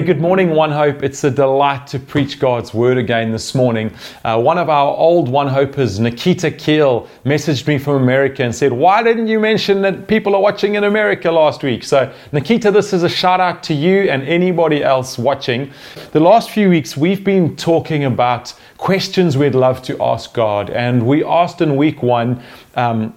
Hey, good morning, One Hope. It's a delight to preach God's word again this morning. Uh, one of our old One Hopers, Nikita Keel, messaged me from America and said, Why didn't you mention that people are watching in America last week? So, Nikita, this is a shout out to you and anybody else watching. The last few weeks, we've been talking about questions we'd love to ask God. And we asked in week one, um,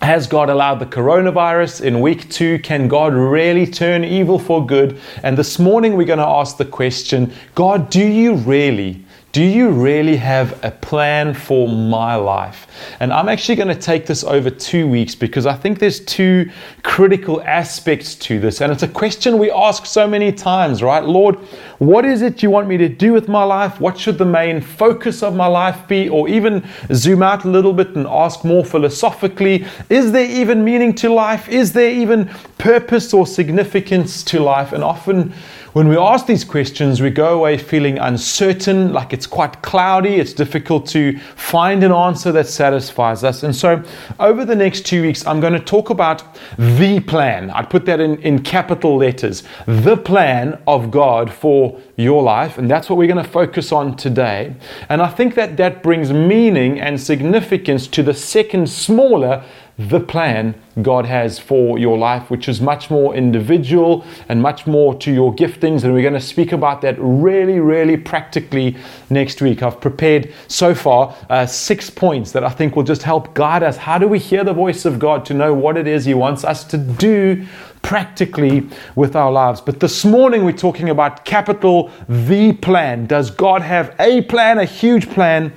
has God allowed the coronavirus in week two? Can God really turn evil for good? And this morning we're going to ask the question God, do you really? Do you really have a plan for my life? And I'm actually going to take this over two weeks because I think there's two critical aspects to this. And it's a question we ask so many times, right? Lord, what is it you want me to do with my life? What should the main focus of my life be? Or even zoom out a little bit and ask more philosophically is there even meaning to life? Is there even purpose or significance to life? And often, when we ask these questions, we go away feeling uncertain, like it's quite cloudy, it's difficult to find an answer that satisfies us. And so, over the next two weeks, I'm going to talk about the plan. I'd put that in, in capital letters the plan of God for your life. And that's what we're going to focus on today. And I think that that brings meaning and significance to the second smaller the plan God has for your life, which is much more individual and much more to your giftings. And we're going to speak about that really, really practically next week. I've prepared so far uh, six points that I think will just help guide us. How do we hear the voice of God to know what it is He wants us to do practically with our lives. But this morning we're talking about capital the plan. Does God have a plan, a huge plan?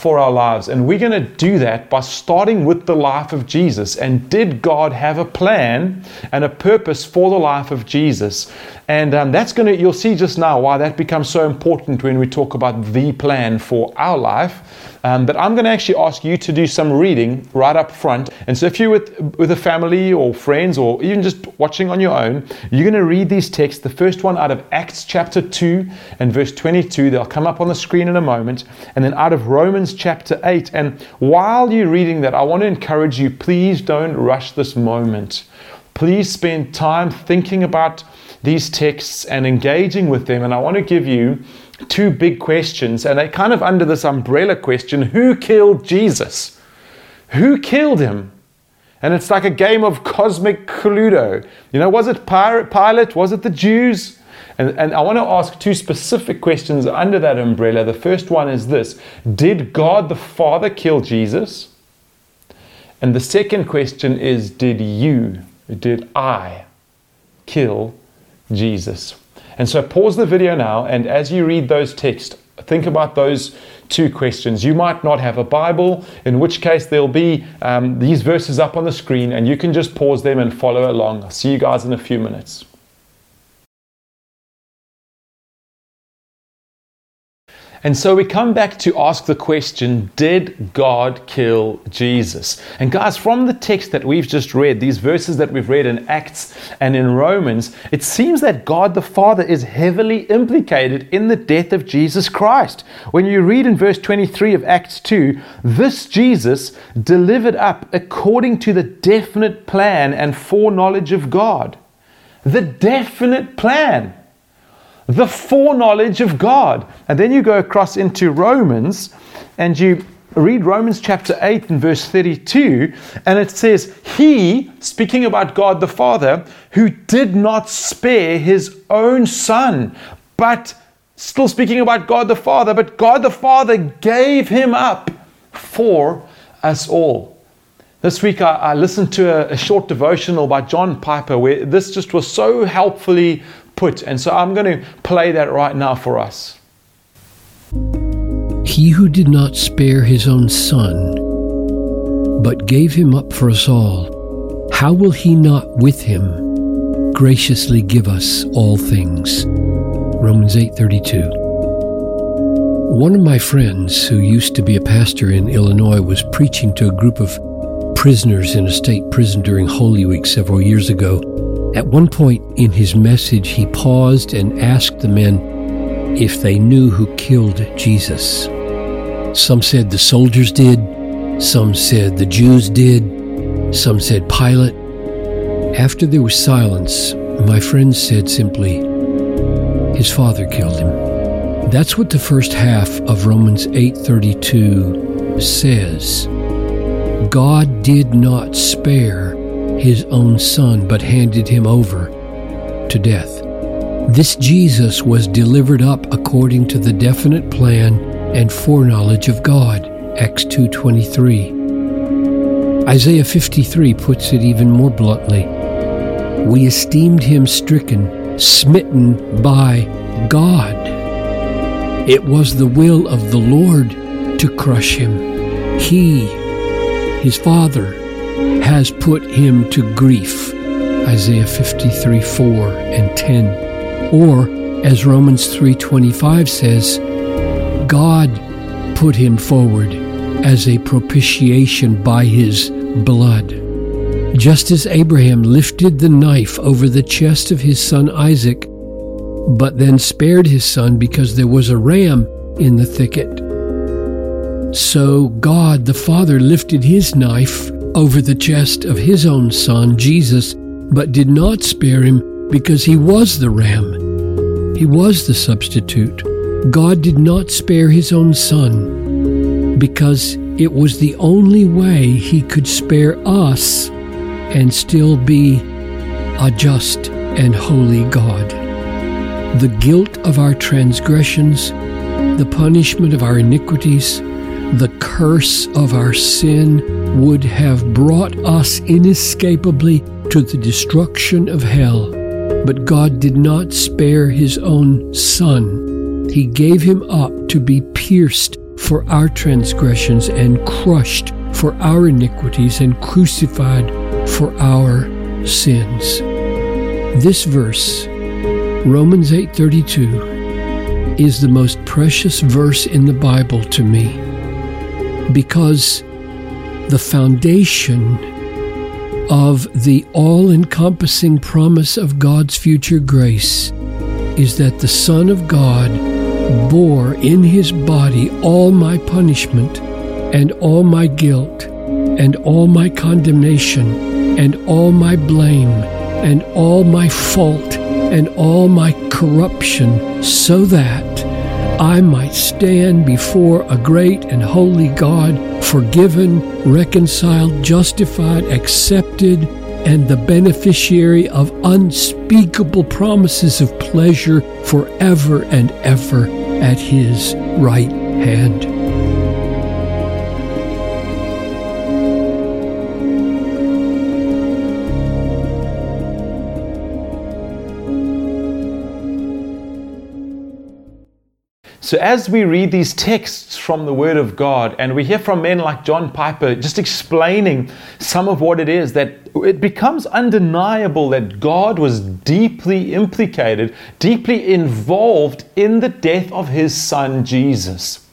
For our lives. And we're going to do that by starting with the life of Jesus. And did God have a plan and a purpose for the life of Jesus? And um, that's going to, you'll see just now why that becomes so important when we talk about the plan for our life. Um, but I'm going to actually ask you to do some reading right up front. And so, if you're with, with a family or friends or even just watching on your own, you're going to read these texts. The first one out of Acts chapter 2 and verse 22, they'll come up on the screen in a moment. And then out of Romans chapter 8. And while you're reading that, I want to encourage you please don't rush this moment. Please spend time thinking about these texts and engaging with them. And I want to give you two big questions, and they're kind of under this umbrella question who killed Jesus? Who killed him? And it's like a game of cosmic Cluedo. You know, was it Pilate? Was it the Jews? And, and I want to ask two specific questions under that umbrella. The first one is this Did God the Father kill Jesus? And the second question is Did you, did I kill Jesus? And so pause the video now, and as you read those texts, think about those two questions. You might not have a Bible, in which case there'll be um, these verses up on the screen, and you can just pause them and follow along. I'll see you guys in a few minutes. And so we come back to ask the question Did God kill Jesus? And guys, from the text that we've just read, these verses that we've read in Acts and in Romans, it seems that God the Father is heavily implicated in the death of Jesus Christ. When you read in verse 23 of Acts 2, this Jesus delivered up according to the definite plan and foreknowledge of God. The definite plan the foreknowledge of God. And then you go across into Romans and you read Romans chapter 8 and verse 32, and it says, He, speaking about God the Father, who did not spare his own son, but still speaking about God the Father, but God the Father gave him up for us all. This week I, I listened to a, a short devotional by John Piper where this just was so helpfully put. And so I'm going to play that right now for us. He who did not spare his own son, but gave him up for us all, how will he not with him graciously give us all things? Romans 8:32. One of my friends who used to be a pastor in Illinois was preaching to a group of prisoners in a state prison during Holy Week several years ago at one point in his message, he paused and asked the men if they knew who killed Jesus. Some said the soldiers did, some said the Jews did, some said Pilate. After there was silence, my friend said simply, his father killed him. That's what the first half of Romans 8:32 says. God did not spare his own son but handed him over to death. This Jesus was delivered up according to the definite plan and foreknowledge of God. Acts 2:23. Isaiah 53 puts it even more bluntly. We esteemed him stricken, smitten by God. It was the will of the Lord to crush him. He, his Father, has put him to grief. Isaiah 53 4 and 10. Or, as Romans 3.25 says, God put him forward as a propitiation by his blood. Just as Abraham lifted the knife over the chest of his son Isaac, but then spared his son because there was a ram in the thicket. So God the Father lifted his knife over the chest of his own son, Jesus, but did not spare him because he was the ram. He was the substitute. God did not spare his own son because it was the only way he could spare us and still be a just and holy God. The guilt of our transgressions, the punishment of our iniquities, the curse of our sin would have brought us inescapably to the destruction of hell. But God did not spare his own Son. He gave him up to be pierced for our transgressions and crushed for our iniquities and crucified for our sins. This verse, Romans 8:32, is the most precious verse in the Bible to me because the foundation of the all-encompassing promise of God's future grace is that the Son of God bore in his body all my punishment and all my guilt and all my condemnation and all my blame and all my fault and all my corruption so that I might stand before a great and holy God, forgiven, reconciled, justified, accepted, and the beneficiary of unspeakable promises of pleasure forever and ever at his right hand. So, as we read these texts from the Word of God and we hear from men like John Piper just explaining some of what it is, that it becomes undeniable that God was deeply implicated, deeply involved in the death of His Son Jesus.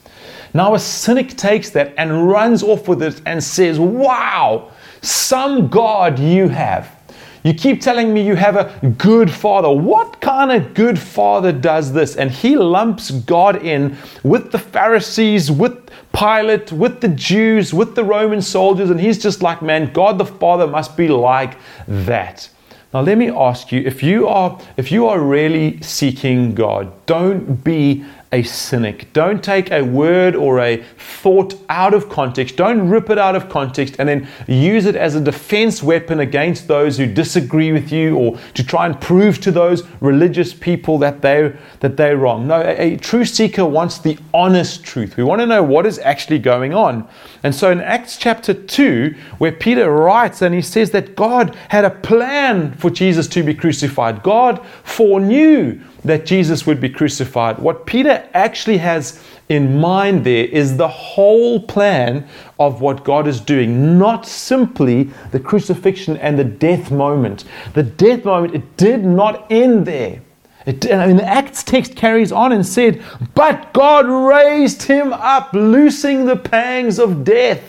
Now, a cynic takes that and runs off with it and says, Wow, some God you have. You keep telling me you have a good father. What kind of good father does this? And he lumps God in with the Pharisees, with Pilate, with the Jews, with the Roman soldiers, and he's just like, man, God the Father must be like that. Now let me ask you, if you are if you are really seeking God, don't be a cynic. Don't take a word or a thought out of context. Don't rip it out of context and then use it as a defense weapon against those who disagree with you or to try and prove to those religious people that they that they're wrong. No, a, a true seeker wants the honest truth. We want to know what is actually going on. And so in Acts chapter 2, where Peter writes and he says that God had a plan for Jesus to be crucified. God foreknew that Jesus would be crucified. What Peter actually has in mind there is the whole plan of what God is doing, not simply the crucifixion and the death moment. The death moment, it did not end there. It, I mean, the Acts text carries on and said, But God raised him up, loosing the pangs of death,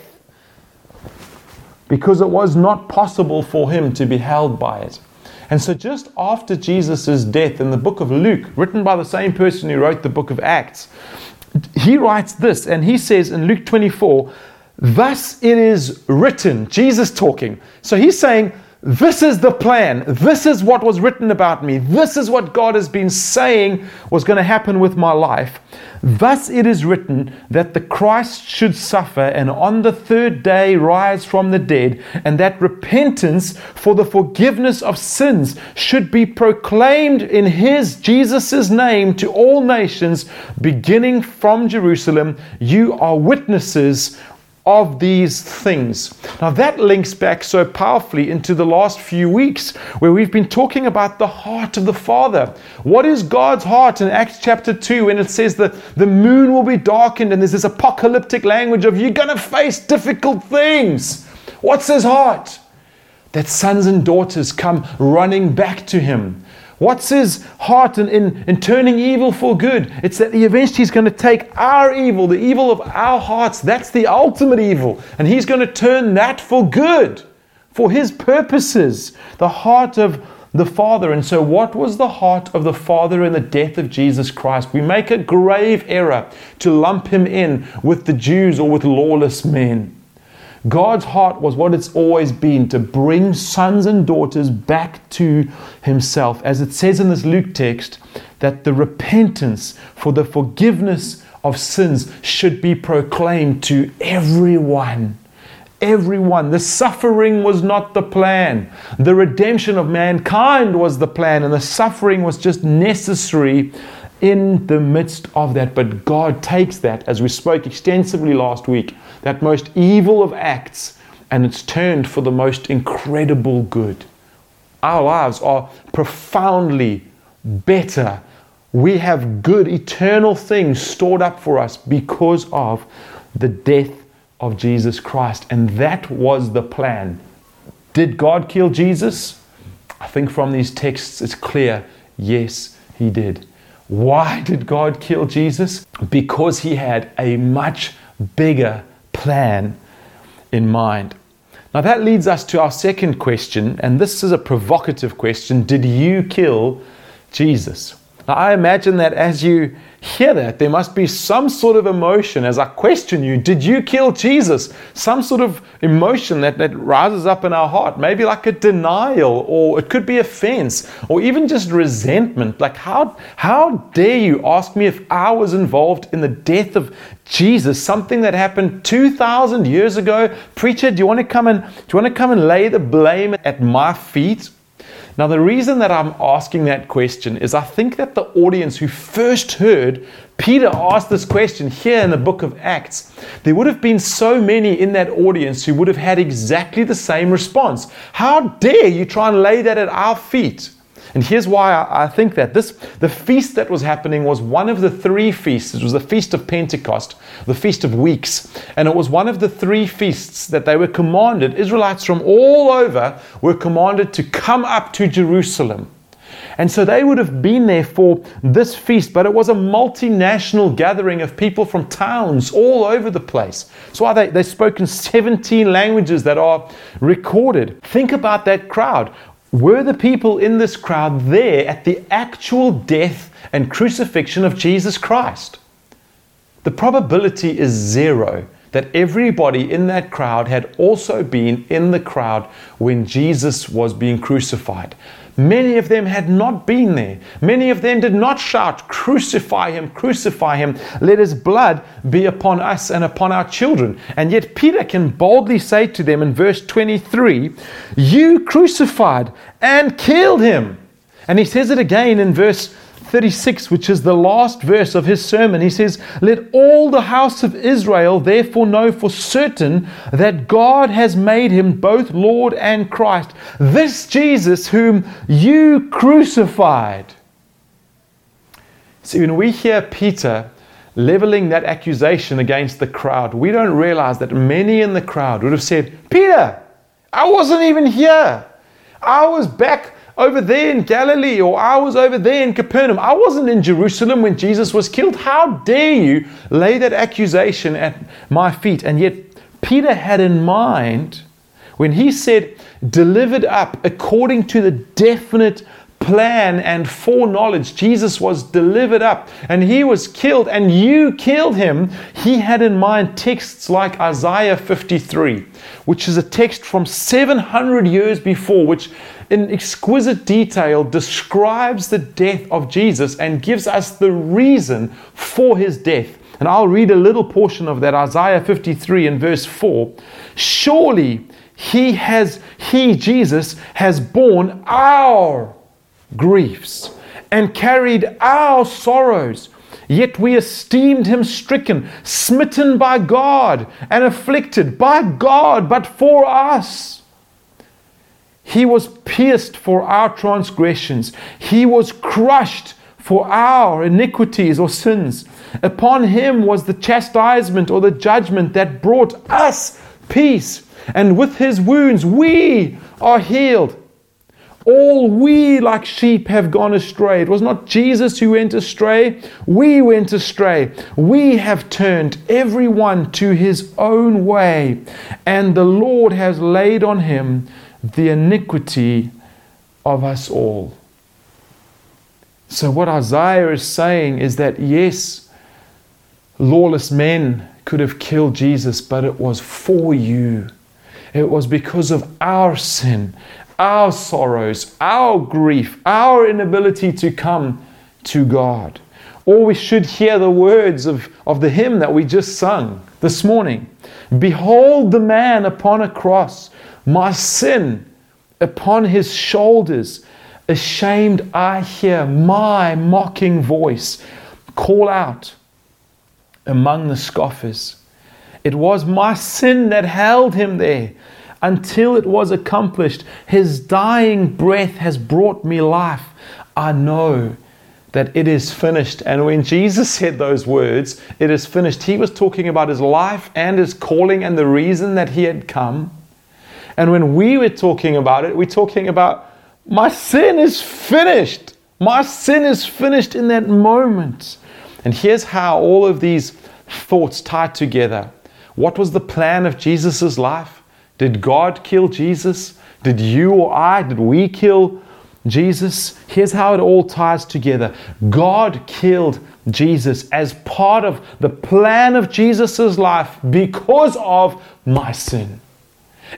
because it was not possible for him to be held by it. And so, just after Jesus' death in the book of Luke, written by the same person who wrote the book of Acts, he writes this, and he says in Luke 24, Thus it is written, Jesus talking. So he's saying, this is the plan. This is what was written about me. This is what God has been saying was going to happen with my life. Thus it is written that the Christ should suffer and on the third day rise from the dead, and that repentance for the forgiveness of sins should be proclaimed in his Jesus' name to all nations, beginning from Jerusalem. You are witnesses of these things. Now, that links back so powerfully into the last few weeks where we've been talking about the heart of the Father. What is God's heart in Acts chapter 2 when it says that the moon will be darkened and there's this apocalyptic language of you're going to face difficult things? What's his heart? That sons and daughters come running back to him What's his heart in, in, in turning evil for good? It's that eventually he's going to take our evil, the evil of our hearts, that's the ultimate evil, and he's going to turn that for good, for his purposes. The heart of the Father. And so, what was the heart of the Father in the death of Jesus Christ? We make a grave error to lump him in with the Jews or with lawless men. God's heart was what it's always been to bring sons and daughters back to Himself. As it says in this Luke text, that the repentance for the forgiveness of sins should be proclaimed to everyone. Everyone. The suffering was not the plan. The redemption of mankind was the plan, and the suffering was just necessary in the midst of that. But God takes that, as we spoke extensively last week, that most evil of acts, and it's turned for the most incredible good. Our lives are profoundly better. We have good, eternal things stored up for us because of the death of Jesus Christ. And that was the plan. Did God kill Jesus? I think from these texts it's clear yes, He did. Why did God kill Jesus? Because He had a much bigger plan in mind. Now, that leads us to our second question, and this is a provocative question Did you kill Jesus? Now, I imagine that as you hear that, there must be some sort of emotion as I question you Did you kill Jesus? Some sort of emotion that, that rises up in our heart, maybe like a denial, or it could be offense, or even just resentment. Like, how, how dare you ask me if I was involved in the death of Jesus, something that happened 2,000 years ago? Preacher, do you want to come and, do you want to come and lay the blame at my feet? Now, the reason that I'm asking that question is I think that the audience who first heard Peter ask this question here in the book of Acts, there would have been so many in that audience who would have had exactly the same response. How dare you try and lay that at our feet? And here's why I, think that this the feast that was happening was one of the three feasts. It was the feast of Pentecost, the feast of weeks, and it was one of the three feasts that they were commanded. Israelites from all over were commanded to come up to Jerusalem. And so they would have been there for this feast, but it was a multinational gathering of people from towns all over the place. So why they, they spoke in 17 languages that are recorded. Think about that crowd. Were the people in this crowd there at the actual death and crucifixion of Jesus Christ? The probability is zero that everybody in that crowd had also been in the crowd when Jesus was being crucified. Many of them had not been there. Many of them did not shout, Crucify him, crucify him, let his blood be upon us and upon our children. And yet Peter can boldly say to them in verse 23, You crucified and killed him. And he says it again in verse 36, which is the last verse of his sermon, he says, Let all the house of Israel therefore know for certain that God has made him both Lord and Christ, this Jesus whom you crucified. See, when we hear Peter leveling that accusation against the crowd, we don't realize that many in the crowd would have said, Peter, I wasn't even here. I was back over there in Galilee, or I was over there in Capernaum. I wasn't in Jerusalem when Jesus was killed. How dare you lay that accusation at my feet? And yet, Peter had in mind when he said, delivered up according to the definite plan and foreknowledge. Jesus was delivered up and he was killed, and you killed him. He had in mind texts like Isaiah 53, which is a text from 700 years before, which in exquisite detail describes the death of Jesus and gives us the reason for his death. And I'll read a little portion of that Isaiah 53 in verse 4. Surely he has, he, Jesus, has borne our griefs and carried our sorrows. Yet we esteemed him stricken, smitten by God, and afflicted by God, but for us. He was pierced for our transgressions, he was crushed for our iniquities or sins. Upon him was the chastisement or the judgment that brought us peace, and with his wounds we are healed. All we like sheep have gone astray. It was not Jesus who went astray, we went astray. We have turned everyone to his own way, and the Lord has laid on him the iniquity of us all. So, what Isaiah is saying is that yes, lawless men could have killed Jesus, but it was for you. It was because of our sin, our sorrows, our grief, our inability to come to God. Or we should hear the words of, of the hymn that we just sung this morning Behold the man upon a cross, my sin upon his shoulders. Ashamed, I hear my mocking voice call out among the scoffers. It was my sin that held him there until it was accomplished. His dying breath has brought me life. I know that it is finished. And when Jesus said those words, it is finished, he was talking about his life and his calling and the reason that he had come. And when we were talking about it, we're talking about my sin is finished. My sin is finished in that moment. And here's how all of these thoughts tie together. What was the plan of Jesus' life? Did God kill Jesus? Did you or I, did we kill Jesus? Here's how it all ties together God killed Jesus as part of the plan of Jesus' life because of my sin.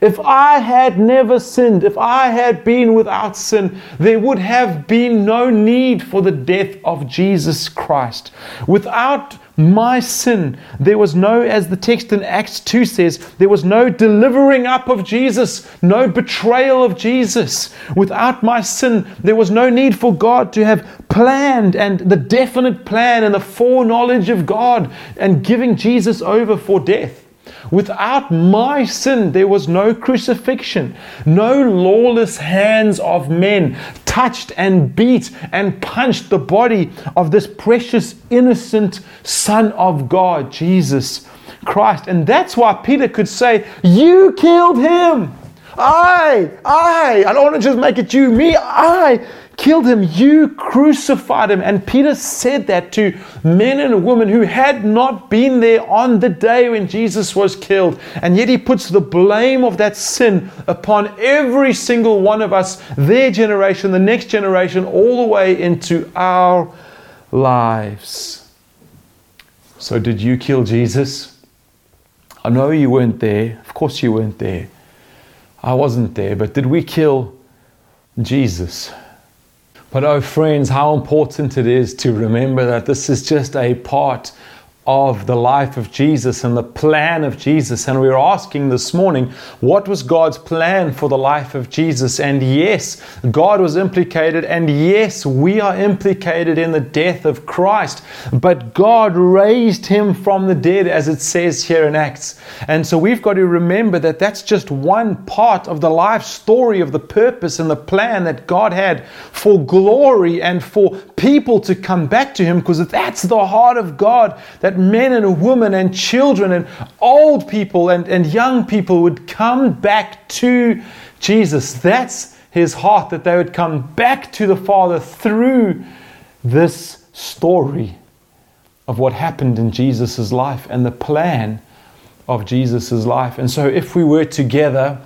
If I had never sinned, if I had been without sin, there would have been no need for the death of Jesus Christ. Without my sin, there was no, as the text in Acts 2 says, there was no delivering up of Jesus, no betrayal of Jesus. Without my sin, there was no need for God to have planned and the definite plan and the foreknowledge of God and giving Jesus over for death. Without my sin, there was no crucifixion. No lawless hands of men touched and beat and punched the body of this precious, innocent Son of God, Jesus Christ. And that's why Peter could say, You killed him. I, I, I don't want to just make it you, me, I killed him. You crucified him. And Peter said that to men and women who had not been there on the day when Jesus was killed. And yet he puts the blame of that sin upon every single one of us, their generation, the next generation, all the way into our lives. So, did you kill Jesus? I know you weren't there. Of course, you weren't there. I wasn't there. But did we kill Jesus? But, oh, friends, how important it is to remember that this is just a part of the life of Jesus and the plan of Jesus. And we are asking this morning, what was God's plan for the life of Jesus? And yes, God was implicated, and yes, we are implicated in the death of Christ. But God raised him from the dead, as it says here in Acts. And so we've got to remember that that's just one part of the life story of the purpose and the plan that God had for glory and for people to come back to him, because that's the heart of God that men and women and children and old people and, and young people would come back to Jesus. That's his heart, that they would come back to the Father through this story of what happened in Jesus' life and the plan of Jesus' life. And so, if we were together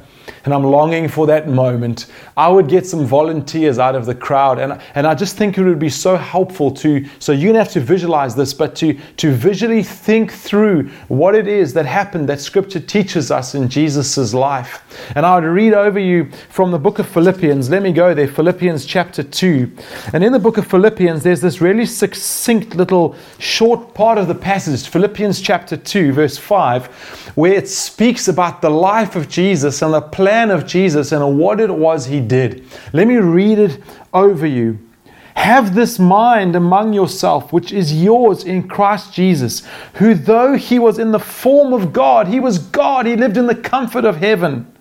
and I'm longing for that moment, I would get some volunteers out of the crowd. And, and I just think it would be so helpful to, so you don't have to visualize this, but to, to visually think through what it is that happened that Scripture teaches us in Jesus' life. And I would read over you from the book of Philippians. Let me go there, Philippians chapter 2. And in the book of Philippians, there's this really succinct little short part of the passage, Philippians chapter 2, verse 5, where it speaks about the life of Jesus and the plan of Jesus and what it was he did. Let me read it over you. Have this mind among yourself, which is yours in Christ Jesus, who, though he was in the form of God, he was God, he lived in the comfort of heaven.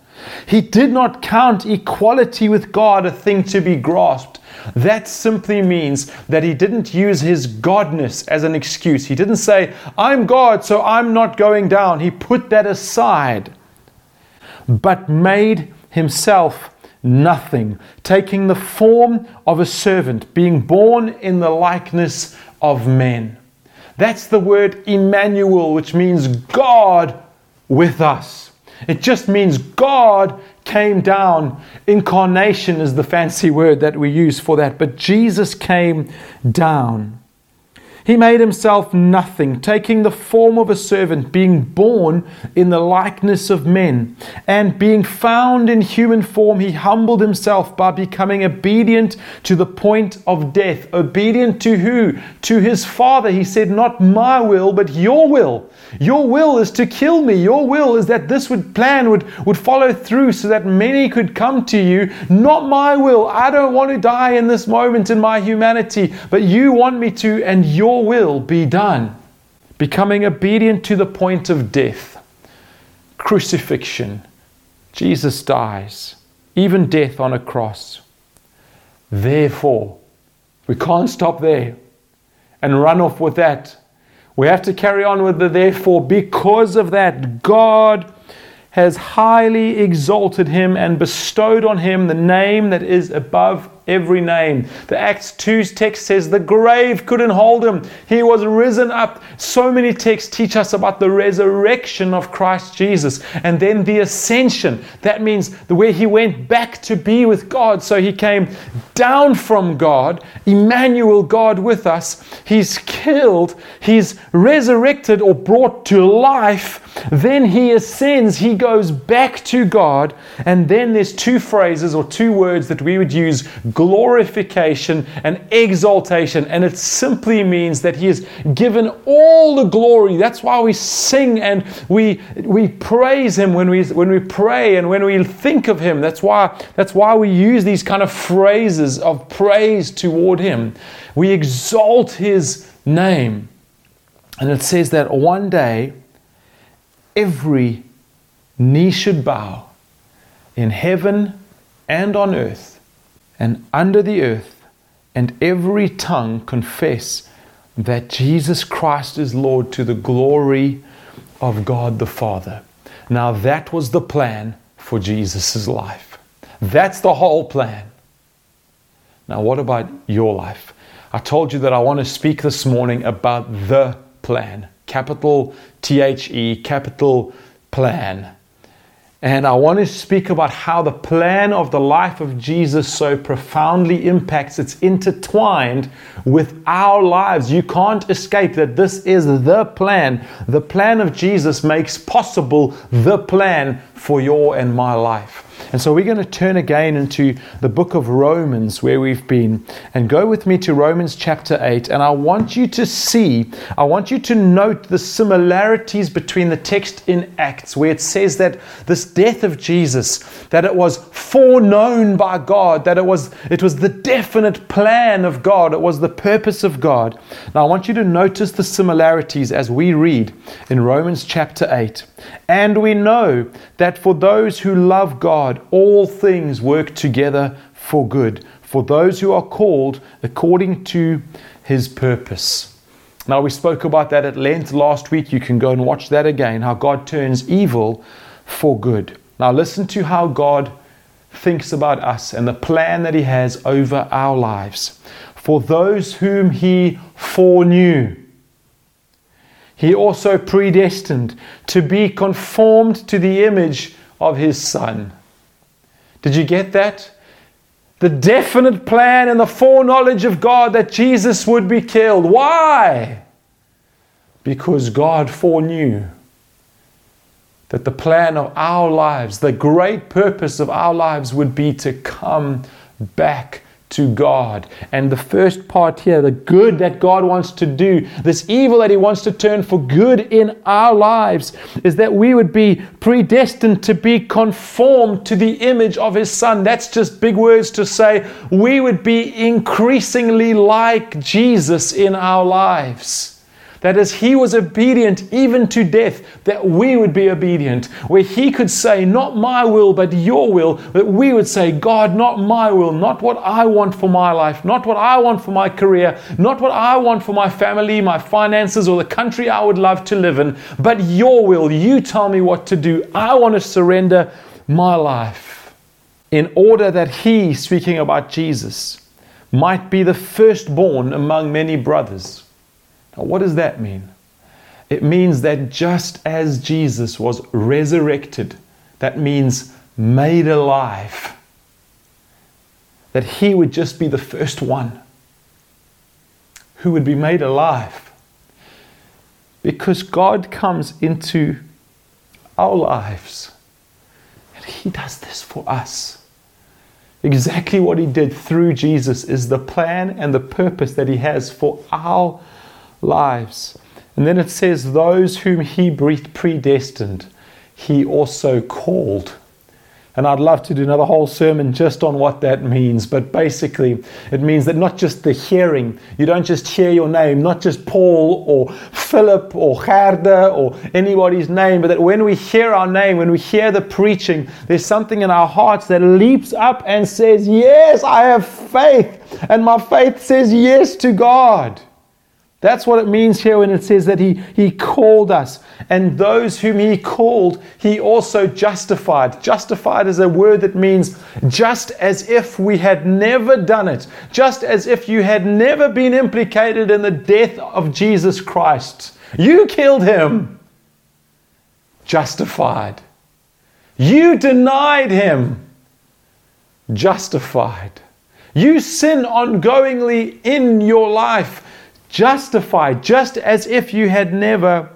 He did not count equality with God a thing to be grasped. That simply means that he didn't use his godness as an excuse. He didn't say, I'm God, so I'm not going down. He put that aside, but made himself nothing, taking the form of a servant, being born in the likeness of men. That's the word Emmanuel, which means God with us. It just means God came down. Incarnation is the fancy word that we use for that, but Jesus came down. He made himself nothing, taking the form of a servant, being born in the likeness of men. And being found in human form, he humbled himself by becoming obedient to the point of death. Obedient to who? To his Father. He said, Not my will, but your will. Your will is to kill me. Your will is that this would plan would, would follow through so that many could come to you. Not my will. I don't want to die in this moment in my humanity, but you want me to, and your will be done. Becoming obedient to the point of death, crucifixion. Jesus dies, even death on a cross. Therefore, we can't stop there and run off with that. We have to carry on with the therefore. Because of that, God has highly exalted him and bestowed on him the name that is above every name. The Acts 2 text says the grave couldn't hold him. He was risen up. So many texts teach us about the resurrection of Christ Jesus and then the ascension. That means the way he went back to be with God. So he came down from God, Emmanuel, God with us. He's killed, he's resurrected or brought to life. Then he ascends, he goes back to God. And then there's two phrases or two words that we would use glorification and exaltation. And it simply means that He is given all the glory. That's why we sing and we, we praise Him when we, when we pray and when we think of Him. That's why, that's why we use these kind of phrases of praise toward Him. We exalt His name. And it says that one day, every knee should bow in heaven and on earth and under the earth, and every tongue confess that Jesus Christ is Lord to the glory of God the Father. Now, that was the plan for Jesus' life. That's the whole plan. Now, what about your life? I told you that I want to speak this morning about the plan. Capital T H E, capital plan. And I want to speak about how the plan of the life of Jesus so profoundly impacts, it's intertwined with our lives. You can't escape that this is the plan. The plan of Jesus makes possible the plan for your and my life. And so we're going to turn again into the book of Romans where we've been and go with me to Romans chapter 8. And I want you to see, I want you to note the similarities between the text in Acts where it says that this death of Jesus, that it was foreknown by God, that it was, it was the definite plan of God, it was the purpose of God. Now I want you to notice the similarities as we read in Romans chapter 8. And we know that for those who love God, all things work together for good, for those who are called according to his purpose. Now, we spoke about that at length last week. You can go and watch that again how God turns evil for good. Now, listen to how God thinks about us and the plan that he has over our lives. For those whom he foreknew, he also predestined to be conformed to the image of his Son. Did you get that? The definite plan and the foreknowledge of God that Jesus would be killed. Why? Because God foreknew that the plan of our lives, the great purpose of our lives would be to come back to God. And the first part here, the good that God wants to do, this evil that He wants to turn for good in our lives, is that we would be predestined to be conformed to the image of His Son. That's just big words to say we would be increasingly like Jesus in our lives that as he was obedient even to death, that we would be obedient. Where he could say, Not my will, but your will, that we would say, God, not my will, not what I want for my life, not what I want for my career, not what I want for my family, my finances, or the country I would love to live in, but your will. You tell me what to do. I want to surrender my life in order that he, speaking about Jesus, might be the firstborn among many brothers. Now, what does that mean? It means that just as Jesus was resurrected, that means made alive, that he would just be the first one who would be made alive. Because God comes into our lives and he does this for us. Exactly what he did through Jesus is the plan and the purpose that he has for our lives. And then it says, Those whom he breathed predestined, he also called. And I'd love to do another whole sermon just on what that means. But basically, it means that not just the hearing, you don't just hear your name, not just Paul or Philip or Gerda or anybody's name, but that when we hear our name, when we hear the preaching, there's something in our hearts that leaps up and says, Yes, I have faith. And my faith says yes to God. That's what it means here when it says that he, he called us. And those whom he called, he also justified. Justified is a word that means just as if we had never done it, just as if you had never been implicated in the death of Jesus Christ. You killed him. Justified. You denied him. Justified. You sin ongoingly in your life justified, just as if you had never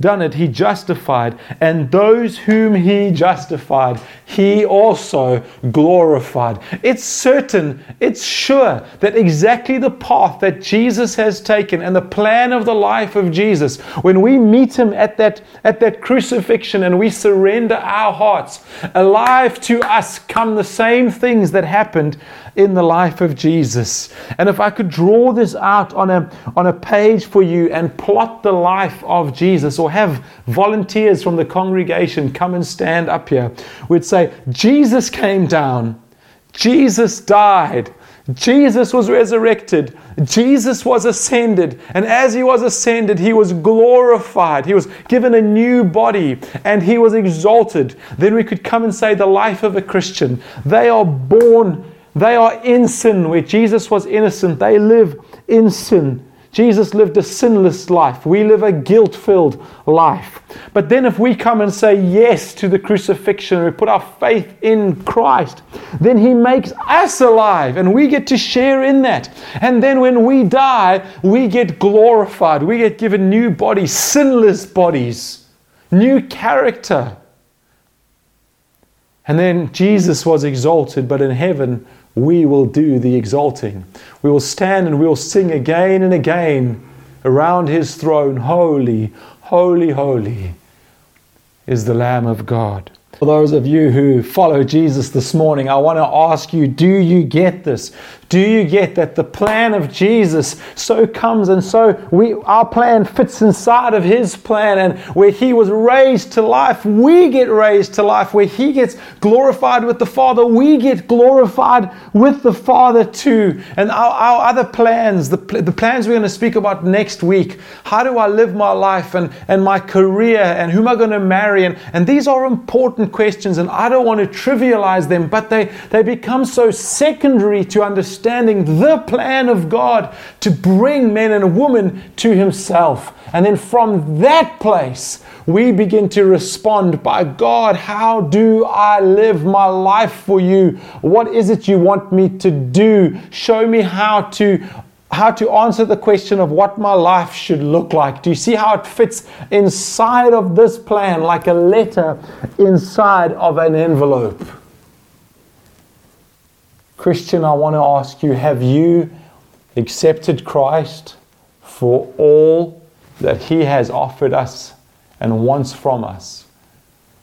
done it, he justified. And those whom he justified, he also glorified. It's certain, it's sure that exactly the path that Jesus has taken and the plan of the life of Jesus, when we meet him at that, at that crucifixion and we surrender our hearts, alive to us come the same things that happened in the life of Jesus. And if I could draw this out on a, on a page for you and plot the life of Jesus, or have volunteers from the congregation come and stand up here, we'd say, Jesus came down, Jesus died. Jesus was resurrected. Jesus was ascended. And as he was ascended, he was glorified. He was given a new body and he was exalted. Then we could come and say, the life of a Christian. They are born they are in sin where Jesus was innocent. They live in sin. Jesus lived a sinless life. We live a guilt filled life. But then, if we come and say yes to the crucifixion, we put our faith in Christ, then He makes us alive and we get to share in that. And then, when we die, we get glorified. We get given new bodies, sinless bodies, new character. And then Jesus was exalted, but in heaven, we will do the exalting. We will stand and we will sing again and again around his throne Holy, holy, holy is the Lamb of God. For those of you who follow Jesus this morning, I want to ask you do you get this? Do you get that the plan of Jesus so comes and so we our plan fits inside of his plan and where he was raised to life, we get raised to life. Where he gets glorified with the Father, we get glorified with the Father too. And our, our other plans, the, the plans we're going to speak about next week. How do I live my life and, and my career and who am I going to marry? And, and these are important questions and I don't want to trivialize them, but they, they become so secondary to understanding the plan of God to bring men and women to Himself. And then from that place, we begin to respond by God, how do I live my life for you? What is it you want me to do? Show me how to how to answer the question of what my life should look like. Do you see how it fits inside of this plan like a letter inside of an envelope? Christian, I want to ask you have you accepted Christ for all that He has offered us and wants from us?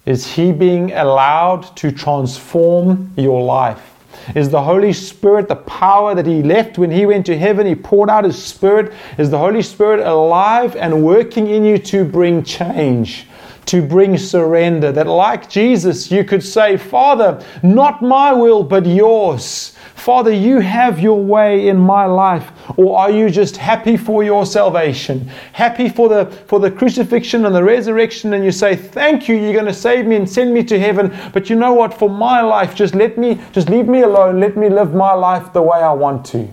Is He being allowed to transform your life? Is the Holy Spirit the power that He left when He went to heaven? He poured out His Spirit. Is the Holy Spirit alive and working in you to bring change? To bring surrender. That, like Jesus, you could say, Father, not my will, but yours. Father, you have your way in my life. Or are you just happy for your salvation? Happy for the, for the crucifixion and the resurrection, and you say, Thank you, you're going to save me and send me to heaven. But you know what? For my life, just let me, just leave me alone. Let me live my life the way I want to.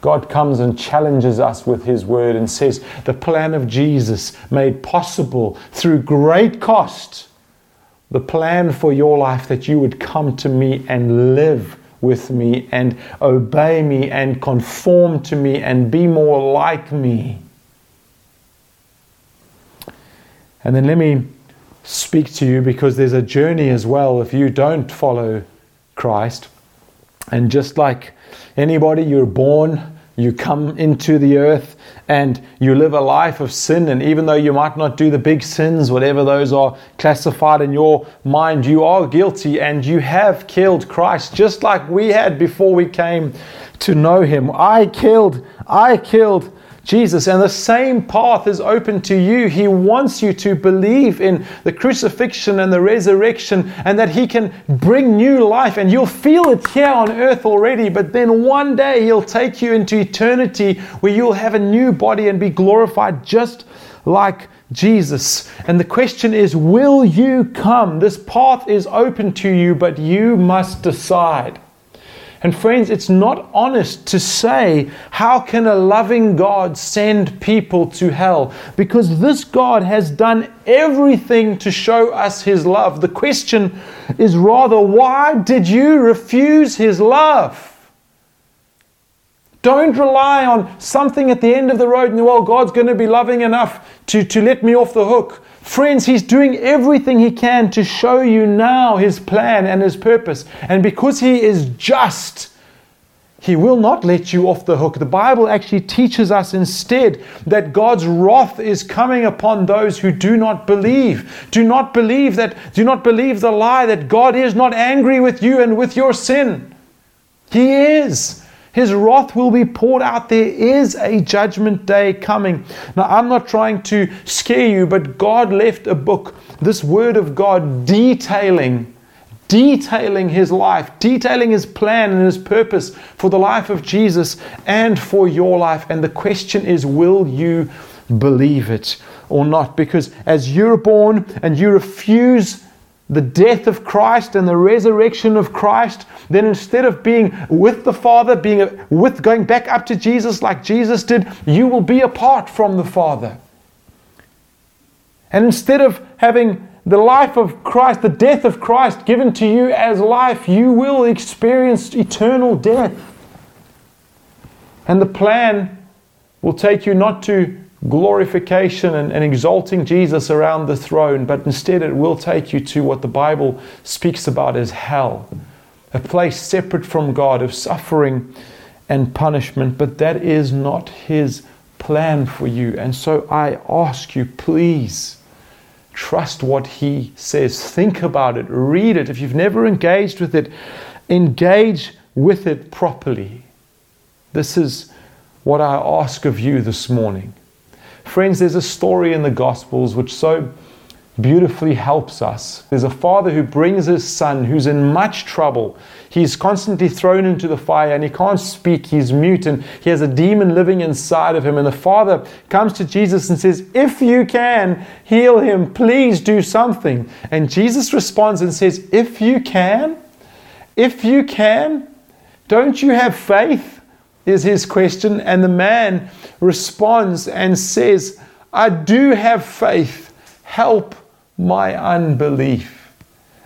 God comes and challenges us with His word and says, The plan of Jesus made possible through great cost, the plan for your life that you would come to me and live with me and obey me and conform to me and be more like me. And then let me speak to you because there's a journey as well if you don't follow Christ. And just like anybody, you're born you come into the earth and you live a life of sin. And even though you might not do the big sins, whatever those are classified in your mind, you are guilty and you have killed Christ just like we had before we came to know him. I killed, I killed Jesus. And the same path is open to you. He wants you to believe in the crucifixion and the resurrection and that He can bring new life. And you'll feel it here on earth already, but then one day He'll take you into eternity where you'll have a new body and be glorified just like Jesus. And the question is, will you come? This path is open to you, but you must decide. And friends, it's not honest to say, how can a loving God send people to hell? Because this God has done everything to show us his love. The question is rather, why did you refuse his love? Don't rely on something at the end of the road and, well, God's going to be loving enough to, to let me off the hook. Friends, He's doing everything He can to show you now His plan and His purpose. And because He is just, He will not let you off the hook. The Bible actually teaches us instead that God's wrath is coming upon those who do not believe. Do not believe that, do not believe the lie that God is not angry with you and with your sin. He is. His wrath will be poured out. There is a judgment day coming. Now, I'm not trying to scare you, but God left a book, this Word of God, detailing detailing his life, detailing his plan and his purpose for the life of Jesus and for your life. And the question is, will you believe it or not? Because as you're born and you refuse the death of Christ and the resurrection of Christ, then instead of being with the Father, being with going back up to Jesus like Jesus did, you will be apart from the Father. And instead of having the life of Christ, the death of Christ given to you as life, you will experience eternal death. And the plan will take you not to glorification and, and, exalting Jesus around the throne, but instead it will take you to what the Bible speaks about as hell, a place separate from God of suffering and punishment. But that is not His plan for you. And so I ask you, please. Trust what he says. Think about it. Read it. If you've never engaged with it, engage with it properly. This is what I ask of you this morning. Friends, there's a story in the Gospels which so beautifully helps us. There's a father who brings his son who's in much trouble. He's constantly thrown into the fire and he can't speak. He's mute and he has a demon living inside of him. And the father comes to Jesus and says, If you can heal him, please do something. And Jesus responds and says, If you can, if you can, don't you have faith? Is his question. And the man responds and says, I do have faith. Help my unbelief.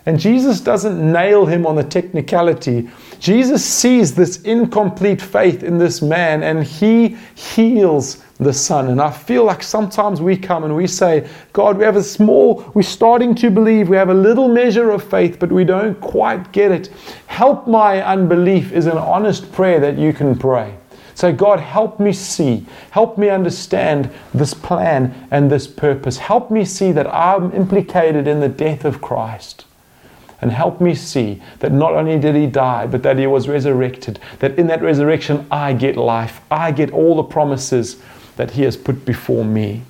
And Jesus doesn't nail him on the technicality. Jesus sees this incomplete faith in this man and he heals the son. And I feel like sometimes we come and we say, God, we have a small, we're starting to believe, we have a little measure of faith, but we don't quite get it. Help my unbelief is an honest prayer that you can pray. Say, God, help me see, help me understand this plan and this purpose. Help me see that I'm implicated in the death of Christ. And help me see that not only did he die, but that he was resurrected. That in that resurrection, I get life. I get all the promises that he has put before me.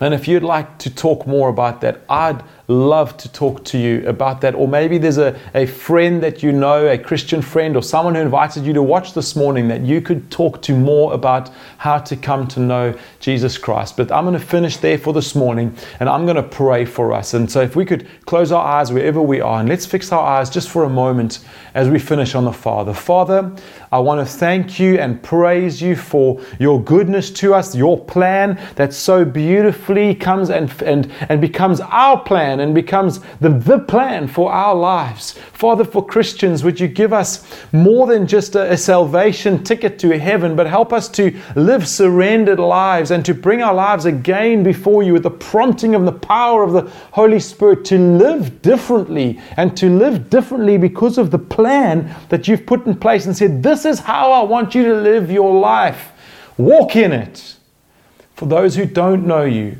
And if you'd like to talk more about that, I'd love to talk to you about that. Or maybe there's a, a friend that you know, a Christian friend, or someone who invited you to watch this morning that you could talk to more about how to come to know Jesus Christ. But I'm going to finish there for this morning and I'm going to pray for us. And so if we could close our eyes wherever we are and let's fix our eyes just for a moment as we finish on the Father. Father, I want to thank you and praise you for your goodness to us, your plan that so beautifully comes and, and, and becomes our plan and becomes the, the plan for our lives. Father, for Christians, would you give us more than just a, a salvation ticket to heaven, but help us to live surrendered lives and to bring our lives again before you with the prompting of the power of the Holy Spirit to live differently and to live differently because of the plan that you've put in place and said, This is how I want you to live your life. Walk in it. For those who don't know you,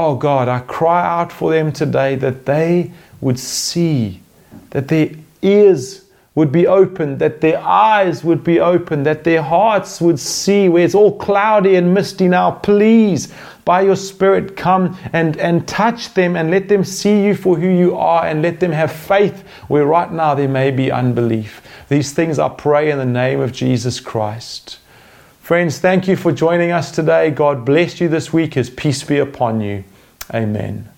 Oh God, I cry out for them today that they would see, that their ears would be open, that their eyes would be open, that their hearts would see where it's all cloudy and misty now. Please, by your Spirit, come and, and touch them and let them see you for who you are and let them have faith where right now there may be unbelief. These things I pray in the name of Jesus Christ. Friends, thank you for joining us today. God bless you this week. His peace be upon you. Amen.